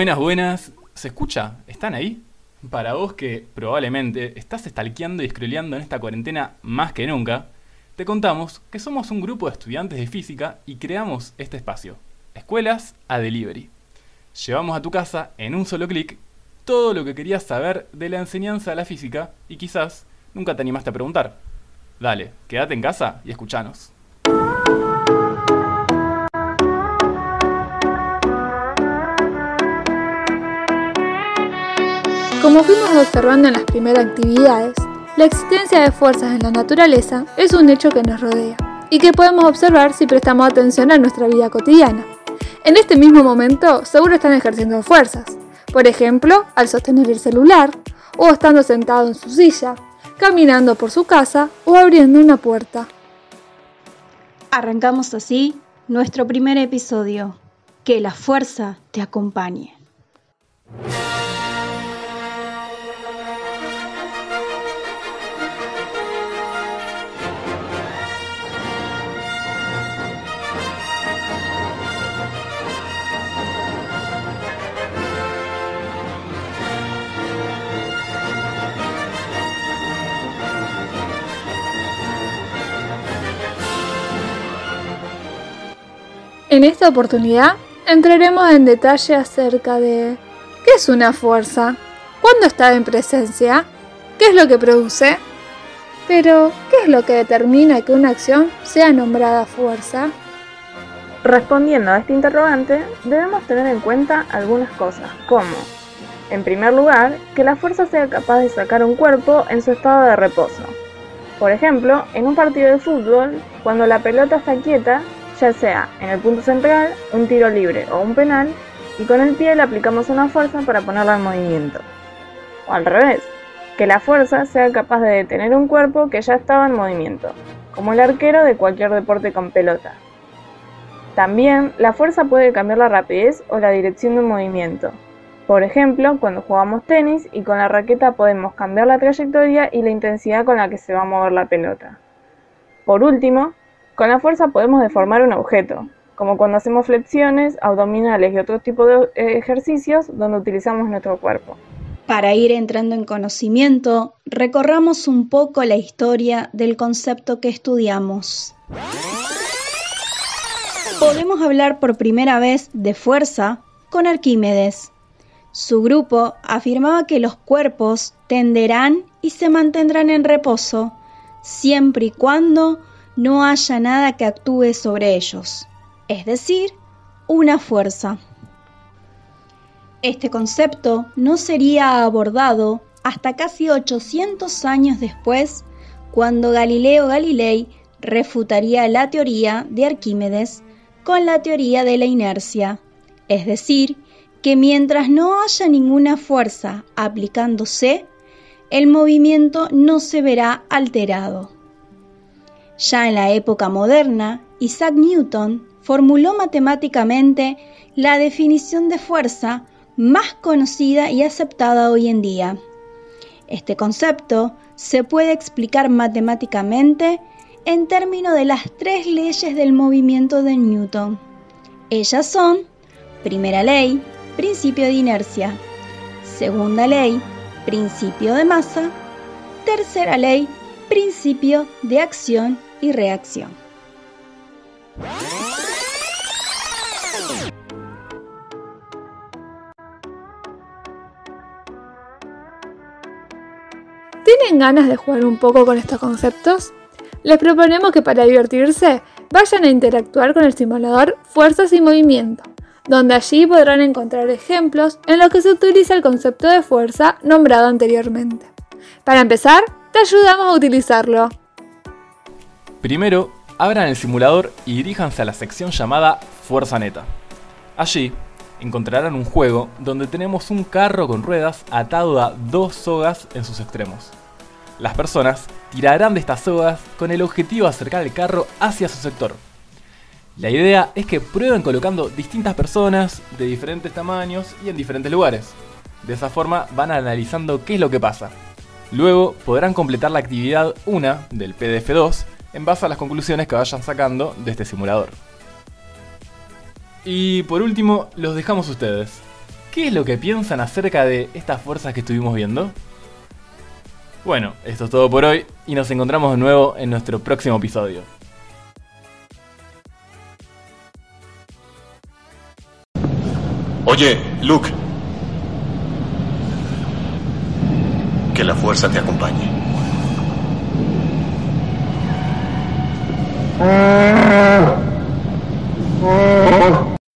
Buenas, buenas. ¿Se escucha? ¿Están ahí? Para vos que probablemente estás stalkeando y scrolleando en esta cuarentena más que nunca, te contamos que somos un grupo de estudiantes de física y creamos este espacio, Escuelas a Delivery. Llevamos a tu casa en un solo clic todo lo que querías saber de la enseñanza de la física y quizás nunca te animaste a preguntar. Dale, quédate en casa y escuchanos. Como fuimos observando en las primeras actividades, la existencia de fuerzas en la naturaleza es un hecho que nos rodea y que podemos observar si prestamos atención a nuestra vida cotidiana. En este mismo momento seguro están ejerciendo fuerzas, por ejemplo, al sostener el celular, o estando sentado en su silla, caminando por su casa o abriendo una puerta. Arrancamos así nuestro primer episodio. Que la fuerza te acompañe. En esta oportunidad entraremos en detalle acerca de qué es una fuerza, cuándo está en presencia, qué es lo que produce, pero ¿qué es lo que determina que una acción sea nombrada fuerza? Respondiendo a este interrogante, debemos tener en cuenta algunas cosas, como, en primer lugar, que la fuerza sea capaz de sacar un cuerpo en su estado de reposo. Por ejemplo, en un partido de fútbol, cuando la pelota está quieta, ya sea en el punto central, un tiro libre o un penal, y con el pie le aplicamos una fuerza para ponerla en movimiento. O al revés, que la fuerza sea capaz de detener un cuerpo que ya estaba en movimiento, como el arquero de cualquier deporte con pelota. También la fuerza puede cambiar la rapidez o la dirección de un movimiento. Por ejemplo, cuando jugamos tenis y con la raqueta podemos cambiar la trayectoria y la intensidad con la que se va a mover la pelota. Por último, con la fuerza podemos deformar un objeto, como cuando hacemos flexiones, abdominales y otros tipos de eh, ejercicios donde utilizamos nuestro cuerpo. Para ir entrando en conocimiento, recorramos un poco la historia del concepto que estudiamos. Podemos hablar por primera vez de fuerza con Arquímedes. Su grupo afirmaba que los cuerpos tenderán y se mantendrán en reposo siempre y cuando no haya nada que actúe sobre ellos, es decir, una fuerza. Este concepto no sería abordado hasta casi 800 años después, cuando Galileo Galilei refutaría la teoría de Arquímedes con la teoría de la inercia, es decir, que mientras no haya ninguna fuerza aplicándose, el movimiento no se verá alterado. Ya en la época moderna, Isaac Newton formuló matemáticamente la definición de fuerza más conocida y aceptada hoy en día. Este concepto se puede explicar matemáticamente en términos de las tres leyes del movimiento de Newton. Ellas son, primera ley, principio de inercia, segunda ley, principio de masa, tercera ley, principio de acción y reacción. ¿Tienen ganas de jugar un poco con estos conceptos? Les proponemos que para divertirse vayan a interactuar con el simulador Fuerzas y Movimiento, donde allí podrán encontrar ejemplos en los que se utiliza el concepto de fuerza nombrado anteriormente. Para empezar, te ayudamos a utilizarlo. Primero, abran el simulador y diríjanse a la sección llamada Fuerza Neta. Allí encontrarán un juego donde tenemos un carro con ruedas atado a dos sogas en sus extremos. Las personas tirarán de estas sogas con el objetivo de acercar el carro hacia su sector. La idea es que prueben colocando distintas personas de diferentes tamaños y en diferentes lugares. De esa forma van analizando qué es lo que pasa. Luego podrán completar la actividad 1 del PDF2 en base a las conclusiones que vayan sacando de este simulador. Y por último, los dejamos ustedes. ¿Qué es lo que piensan acerca de estas fuerzas que estuvimos viendo? Bueno, esto es todo por hoy y nos encontramos de nuevo en nuestro próximo episodio. Oye, Luke. Que la fuerza te acompañe. 어, 어.